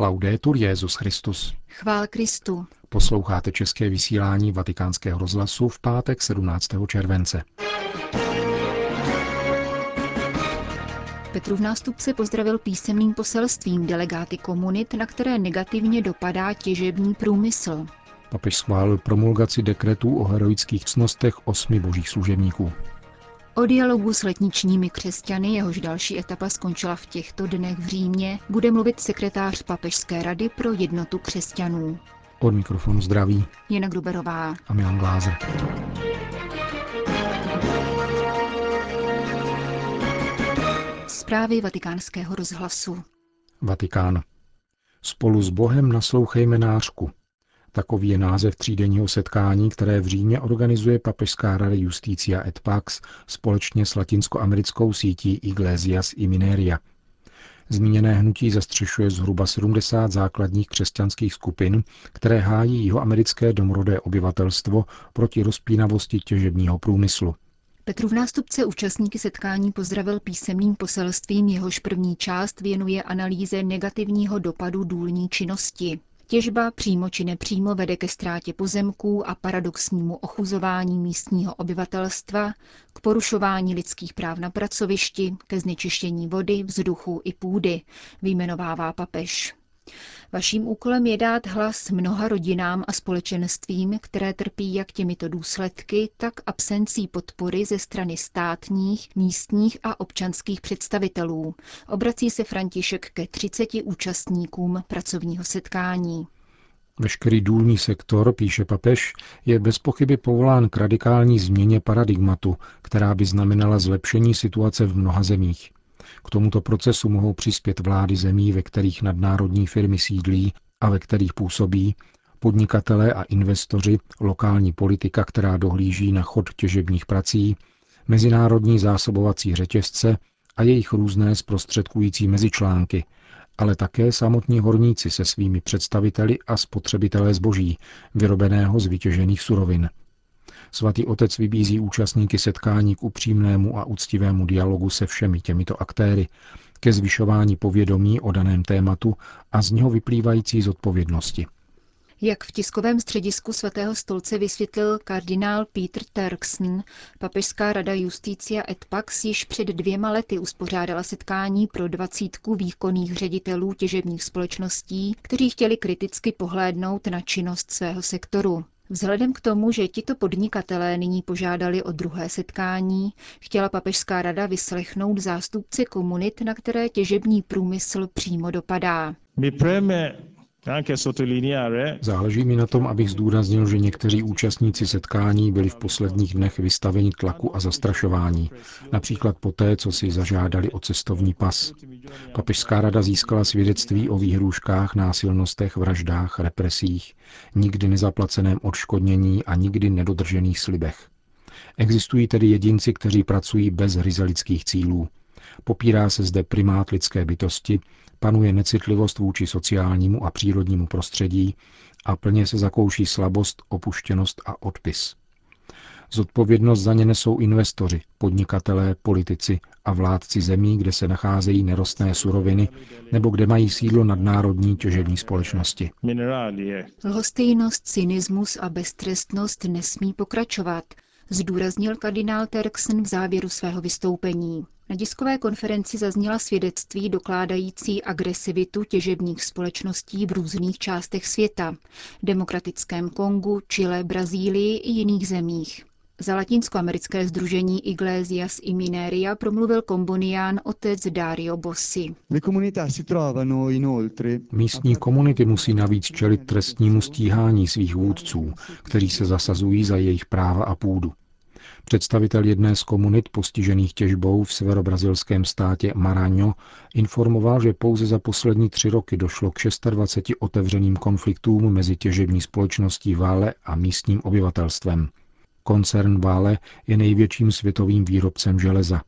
Laudetur Jezus Christus. Chvál Kristu. Posloucháte české vysílání Vatikánského rozhlasu v pátek 17. července. Petrův nástupce pozdravil písemným poselstvím delegáty komunit, na které negativně dopadá těžební průmysl. Papež schválil promulgaci dekretů o heroických cnostech osmi božích služebníků. O dialogu s letničními křesťany, jehož další etapa skončila v těchto dnech v Římě, bude mluvit sekretář Papežské rady pro jednotu křesťanů. Od mikrofonu zdraví Jana Gruberová a Milan Glázer. Zprávy vatikánského rozhlasu. Vatikán. Spolu s Bohem naslouchejme nářku. Takový je název třídenního setkání, které v Římě organizuje Papežská rada Justícia et Pax společně s latinskoamerickou sítí Iglesias i Mineria. Zmíněné hnutí zastřešuje zhruba 70 základních křesťanských skupin, které hájí jeho americké domorodé obyvatelstvo proti rozpínavosti těžebního průmyslu. Petrův nástupce účastníky setkání pozdravil písemným poselstvím, jehož první část věnuje analýze negativního dopadu důlní činnosti. Těžba přímo či nepřímo vede ke ztrátě pozemků a paradoxnímu ochuzování místního obyvatelstva, k porušování lidských práv na pracovišti, ke znečištění vody, vzduchu i půdy, vyjmenovává papež. Vaším úkolem je dát hlas mnoha rodinám a společenstvím, které trpí jak těmito důsledky, tak absencí podpory ze strany státních, místních a občanských představitelů. Obrací se František ke 30 účastníkům pracovního setkání. Veškerý důlní sektor, píše papež, je bez pochyby povolán k radikální změně paradigmatu, která by znamenala zlepšení situace v mnoha zemích. K tomuto procesu mohou přispět vlády zemí, ve kterých nadnárodní firmy sídlí a ve kterých působí, podnikatelé a investoři, lokální politika, která dohlíží na chod těžebních prací, mezinárodní zásobovací řetězce a jejich různé zprostředkující mezičlánky, ale také samotní horníci se svými představiteli a spotřebitelé zboží, vyrobeného z vytěžených surovin – Svatý otec vybízí účastníky setkání k upřímnému a úctivému dialogu se všemi těmito aktéry, ke zvyšování povědomí o daném tématu a z něho vyplývající zodpovědnosti. Jak v tiskovém středisku svatého stolce vysvětlil kardinál Peter Turkson, papežská rada Justícia et Pax již před dvěma lety uspořádala setkání pro dvacítku výkonných ředitelů těžebních společností, kteří chtěli kriticky pohlédnout na činnost svého sektoru. Vzhledem k tomu, že tito podnikatelé nyní požádali o druhé setkání, chtěla papežská rada vyslechnout zástupce komunit, na které těžební průmysl přímo dopadá. Záleží mi na tom, abych zdůraznil, že někteří účastníci setkání byli v posledních dnech vystaveni tlaku a zastrašování, například poté, co si zažádali o cestovní pas. Papežská rada získala svědectví o výhrůžkách, násilnostech, vraždách, represích, nikdy nezaplaceném odškodnění a nikdy nedodržených slibech. Existují tedy jedinci, kteří pracují bez ryze lidských cílů. Popírá se zde primát lidské bytosti, panuje necitlivost vůči sociálnímu a přírodnímu prostředí a plně se zakouší slabost, opuštěnost a odpis. Zodpovědnost za ně nesou investoři, podnikatelé, politici a vládci zemí, kde se nacházejí nerostné suroviny nebo kde mají sídlo nadnárodní těžební společnosti. Lhostejnost, cynismus a beztrestnost nesmí pokračovat, zdůraznil kardinál Terksen v závěru svého vystoupení. Na diskové konferenci zazněla svědectví dokládající agresivitu těžebních společností v různých částech světa, demokratickém Kongu, Chile, Brazílii i jiných zemích. Za latinskoamerické združení Iglesias i Mineria promluvil kombonián otec Dario Bossi. Místní komunity musí navíc čelit trestnímu stíhání svých vůdců, kteří se zasazují za jejich práva a půdu. Představitel jedné z komunit postižených těžbou v severobrazilském státě Maranhão informoval, že pouze za poslední tři roky došlo k 26 otevřeným konfliktům mezi těžební společností Vále a místním obyvatelstvem. Koncern Vále je největším světovým výrobcem železa.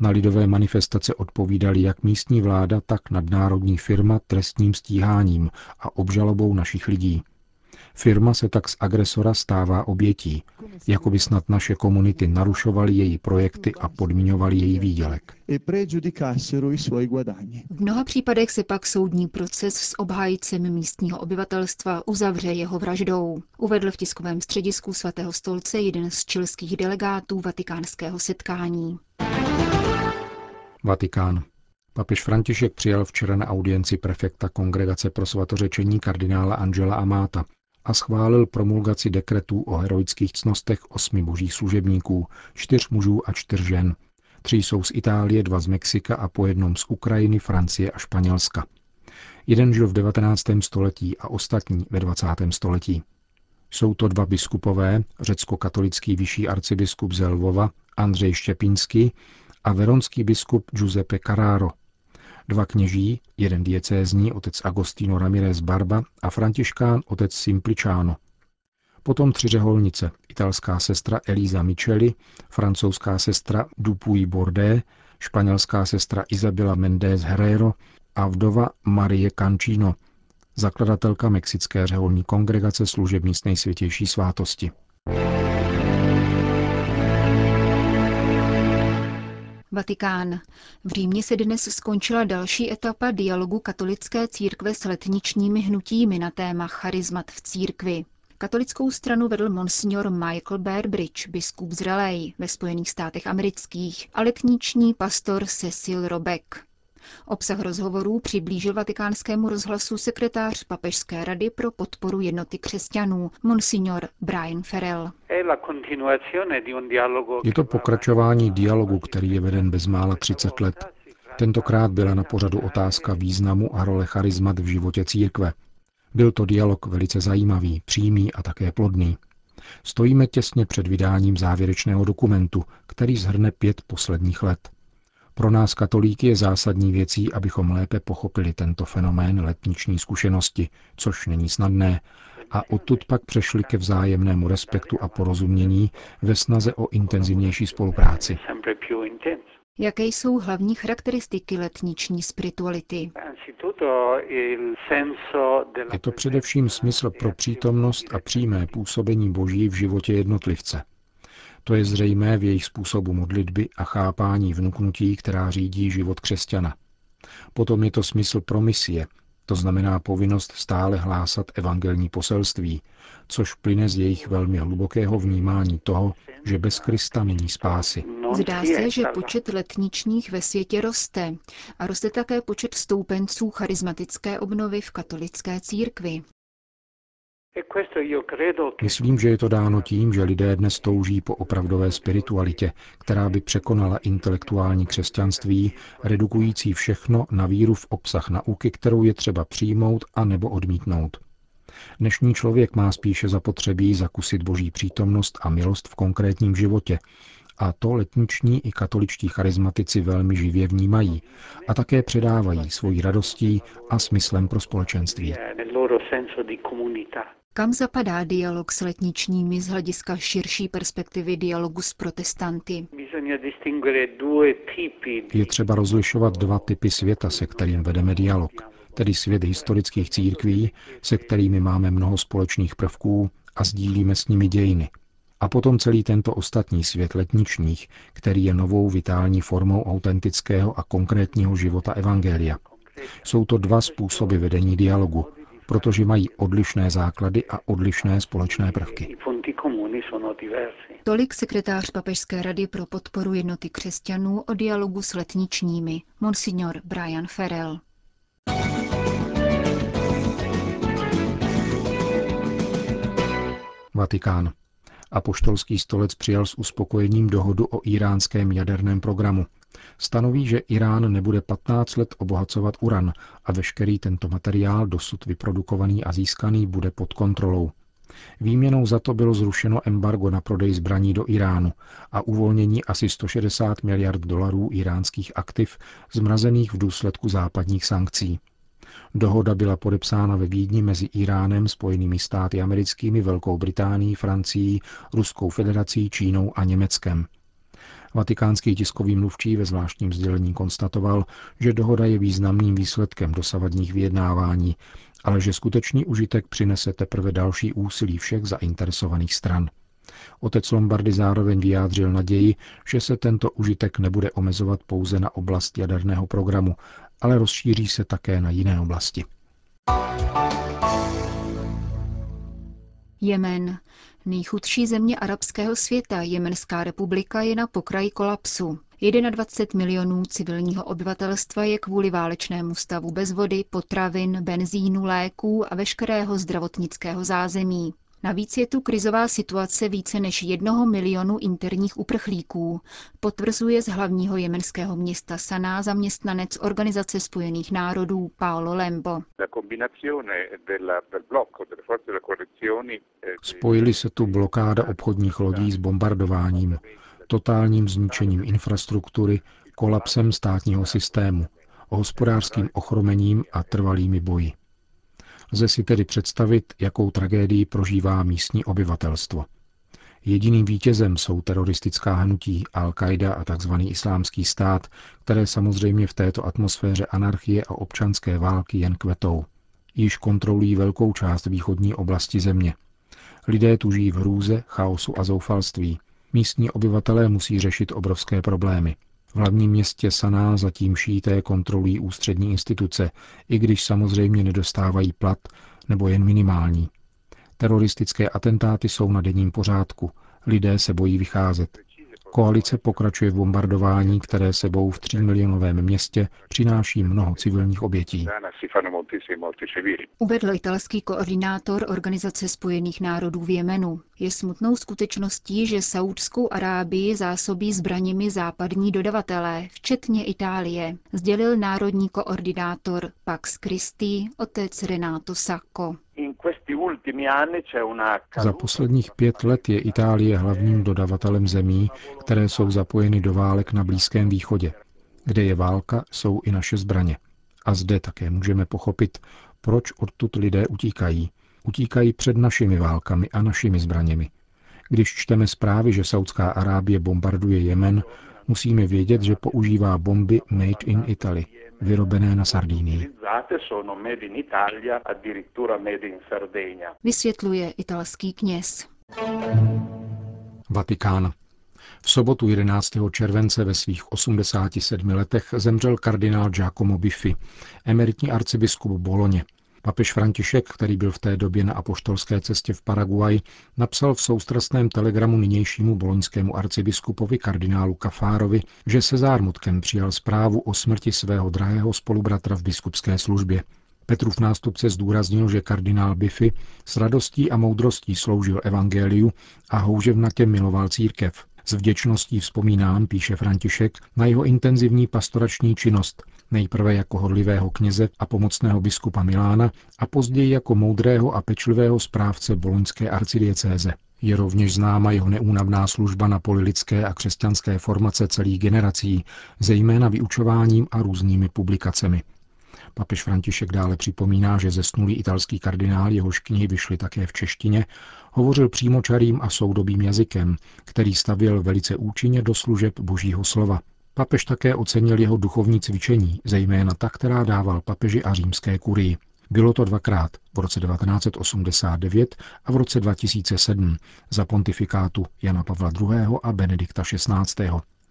Na lidové manifestace odpovídali jak místní vláda, tak nadnárodní firma trestním stíháním a obžalobou našich lidí. Firma se tak z agresora stává obětí, jako by snad naše komunity narušovaly její projekty a podmiňovaly její výdělek. V mnoha případech se pak soudní proces s obhájcem místního obyvatelstva uzavře jeho vraždou, uvedl v tiskovém středisku svatého stolce jeden z čilských delegátů vatikánského setkání. Vatikán. Papež František přijal včera na audienci prefekta Kongregace pro svatořečení kardinála Angela Amáta a schválil promulgaci dekretů o heroických cnostech osmi božích služebníků, čtyř mužů a čtyř žen. Tři jsou z Itálie, dva z Mexika a po jednom z Ukrajiny, Francie a Španělska. Jeden žil v 19. století a ostatní ve 20. století. Jsou to dva biskupové, řecko-katolický vyšší arcibiskup z Lvova Andřej Štěpínský a veronský biskup Giuseppe Carraro, dva kněží, jeden diecézní, otec Agostino Ramirez Barba a františkán, otec Simpliciano. Potom tři řeholnice, italská sestra Elisa Micheli, francouzská sestra Dupuy Bordé, španělská sestra Isabela Méndez Herrero a vdova Marie Cancino, zakladatelka Mexické řeholní kongregace služeb místnej světější svátosti. Vatikán. V Římě se dnes skončila další etapa dialogu katolické církve s letničními hnutími na téma charizmat v církvi. Katolickou stranu vedl monsignor Michael Bearbridge, biskup z Raleigh ve Spojených státech amerických a letniční pastor Cecil Robeck. Obsah rozhovorů přiblížil vatikánskému rozhlasu sekretář Papežské rady pro podporu jednoty křesťanů, monsignor Brian Ferrell. Je to pokračování dialogu, který je veden bezmála 30 let. Tentokrát byla na pořadu otázka významu a role charizmat v životě církve. Byl to dialog velice zajímavý, přímý a také plodný. Stojíme těsně před vydáním závěrečného dokumentu, který zhrne pět posledních let. Pro nás katolíky je zásadní věcí, abychom lépe pochopili tento fenomén letniční zkušenosti, což není snadné, a odtud pak přešli ke vzájemnému respektu a porozumění ve snaze o intenzivnější spolupráci. Jaké jsou hlavní charakteristiky letniční spirituality? Je to především smysl pro přítomnost a přímé působení Boží v životě jednotlivce. To je zřejmé v jejich způsobu modlitby a chápání vnuknutí, která řídí život křesťana. Potom je to smysl pro misie, to znamená povinnost stále hlásat evangelní poselství, což plyne z jejich velmi hlubokého vnímání toho, že bez Krista není spásy. Zdá se, že počet letničních ve světě roste a roste také počet stoupenců charismatické obnovy v katolické církvi. Myslím, že je to dáno tím, že lidé dnes touží po opravdové spiritualitě, která by překonala intelektuální křesťanství, redukující všechno na víru v obsah nauky, kterou je třeba přijmout a nebo odmítnout. Dnešní člověk má spíše zapotřebí zakusit boží přítomnost a milost v konkrétním životě, a to letniční i katoličtí charizmatici velmi živě vnímají a také předávají svojí radostí a smyslem pro společenství. Kam zapadá dialog s letničními z hlediska širší perspektivy dialogu s protestanty? Je třeba rozlišovat dva typy světa, se kterým vedeme dialog, tedy svět historických církví, se kterými máme mnoho společných prvků a sdílíme s nimi dějiny. A potom celý tento ostatní svět letničních, který je novou vitální formou autentického a konkrétního života Evangelia. Jsou to dva způsoby vedení dialogu, protože mají odlišné základy a odlišné společné prvky. Tolik sekretář Papežské rady pro podporu jednoty křesťanů o dialogu s letničními, monsignor Brian Ferrell. Vatikán. Apoštolský stolec přijal s uspokojením dohodu o iránském jaderném programu. Stanoví, že Irán nebude 15 let obohacovat uran a veškerý tento materiál, dosud vyprodukovaný a získaný, bude pod kontrolou. Výměnou za to bylo zrušeno embargo na prodej zbraní do Iránu a uvolnění asi 160 miliard dolarů iránských aktiv zmrazených v důsledku západních sankcí. Dohoda byla podepsána ve Vídni mezi Iránem, Spojenými státy americkými, Velkou Británií, Francií, Ruskou federací, Čínou a Německem. Vatikánský tiskový mluvčí ve zvláštním sdělení konstatoval, že dohoda je významným výsledkem dosavadních vyjednávání, ale že skutečný užitek přinese teprve další úsilí všech zainteresovaných stran. Otec Lombardy zároveň vyjádřil naději, že se tento užitek nebude omezovat pouze na oblast jaderného programu, ale rozšíří se také na jiné oblasti. Jemen. Nejchudší země arabského světa, Jemenská republika, je na pokraji kolapsu. 21 milionů civilního obyvatelstva je kvůli válečnému stavu bez vody, potravin, benzínu, léků a veškerého zdravotnického zázemí. Navíc je tu krizová situace více než jednoho milionu interních uprchlíků, potvrzuje z hlavního jemenského města Saná zaměstnanec Organizace spojených národů Paolo Lembo. Spojili se tu blokáda obchodních lodí s bombardováním, totálním zničením infrastruktury, kolapsem státního systému, hospodářským ochromením a trvalými boji. Lze si tedy představit, jakou tragédii prožívá místní obyvatelstvo. Jediným vítězem jsou teroristická hnutí Al-Qaida a tzv. islámský stát, které samozřejmě v této atmosféře anarchie a občanské války jen kvetou. Již kontrolují velkou část východní oblasti země. Lidé tu žijí v hrůze, chaosu a zoufalství. Místní obyvatelé musí řešit obrovské problémy. V hlavním městě Saná zatím šíté kontrolují ústřední instituce, i když samozřejmě nedostávají plat nebo jen minimální. Teroristické atentáty jsou na denním pořádku. Lidé se bojí vycházet. Koalice pokračuje v bombardování, které sebou v třímilionovém městě přináší mnoho civilních obětí. Uvedl italský koordinátor Organizace spojených národů v Jemenu. Je smutnou skutečností, že Saudskou Arábii zásobí zbraněmi západní dodavatelé, včetně Itálie, sdělil národní koordinátor Pax Christi, otec Renato Sacco. Za posledních pět let je Itálie hlavním dodavatelem zemí, které jsou zapojeny do válek na Blízkém východě. Kde je válka, jsou i naše zbraně. A zde také můžeme pochopit, proč odtud lidé utíkají. Utíkají před našimi válkami a našimi zbraněmi. Když čteme zprávy, že Saudská Arábie bombarduje Jemen, musíme vědět, že používá bomby made in Italy, vyrobené na Sardínii. Vysvětluje italský kněz. Vatikán. V sobotu 11. července ve svých 87 letech zemřel kardinál Giacomo Biffi, emeritní arcibiskup Boloně. Papež František, který byl v té době na apoštolské cestě v Paraguay, napsal v soustrastném telegramu nynějšímu boloňskému arcibiskupovi kardinálu Kafárovi, že se zármutkem přijal zprávu o smrti svého drahého spolubratra v biskupské službě. Petrův nástupce zdůraznil, že kardinál Biffy s radostí a moudrostí sloužil evangeliu a houževnatě miloval církev. S vděčností vzpomínám, píše František, na jeho intenzivní pastorační činnost, nejprve jako hodlivého kněze a pomocného biskupa Milána a později jako moudrého a pečlivého správce boloňské arcidiecéze. Je rovněž známa jeho neúnavná služba na poli lidské a křesťanské formace celých generací, zejména vyučováním a různými publikacemi. Papež František dále připomíná, že zesnulý italský kardinál, jehož knihy vyšly také v češtině, hovořil přímočarým a soudobým jazykem, který stavěl velice účinně do služeb božího slova. Papež také ocenil jeho duchovní cvičení, zejména ta, která dával papeži a římské kurii. Bylo to dvakrát, v roce 1989 a v roce 2007, za pontifikátu Jana Pavla II. a Benedikta XVI.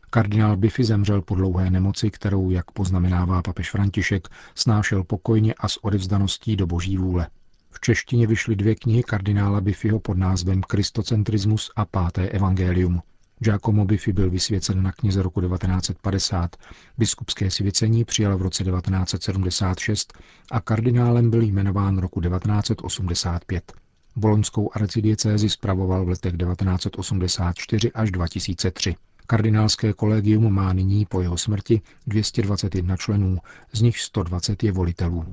Kardinál Biffy zemřel po dlouhé nemoci, kterou, jak poznamenává papež František, snášel pokojně a s odevzdaností do boží vůle. V češtině vyšly dvě knihy kardinála Biffyho pod názvem Kristocentrismus a Páté evangelium. Giacomo Biffi byl vysvěcen na knize roku 1950, biskupské svěcení přijal v roce 1976 a kardinálem byl jmenován roku 1985. Boloňskou arcidiecézi spravoval v letech 1984 až 2003. Kardinálské kolegium má nyní po jeho smrti 221 členů, z nich 120 je volitelů.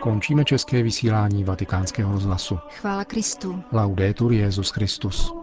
Končíme české vysílání vatikánského rozhlasu. Chvála Kristu. Laudetur Jezus Christus.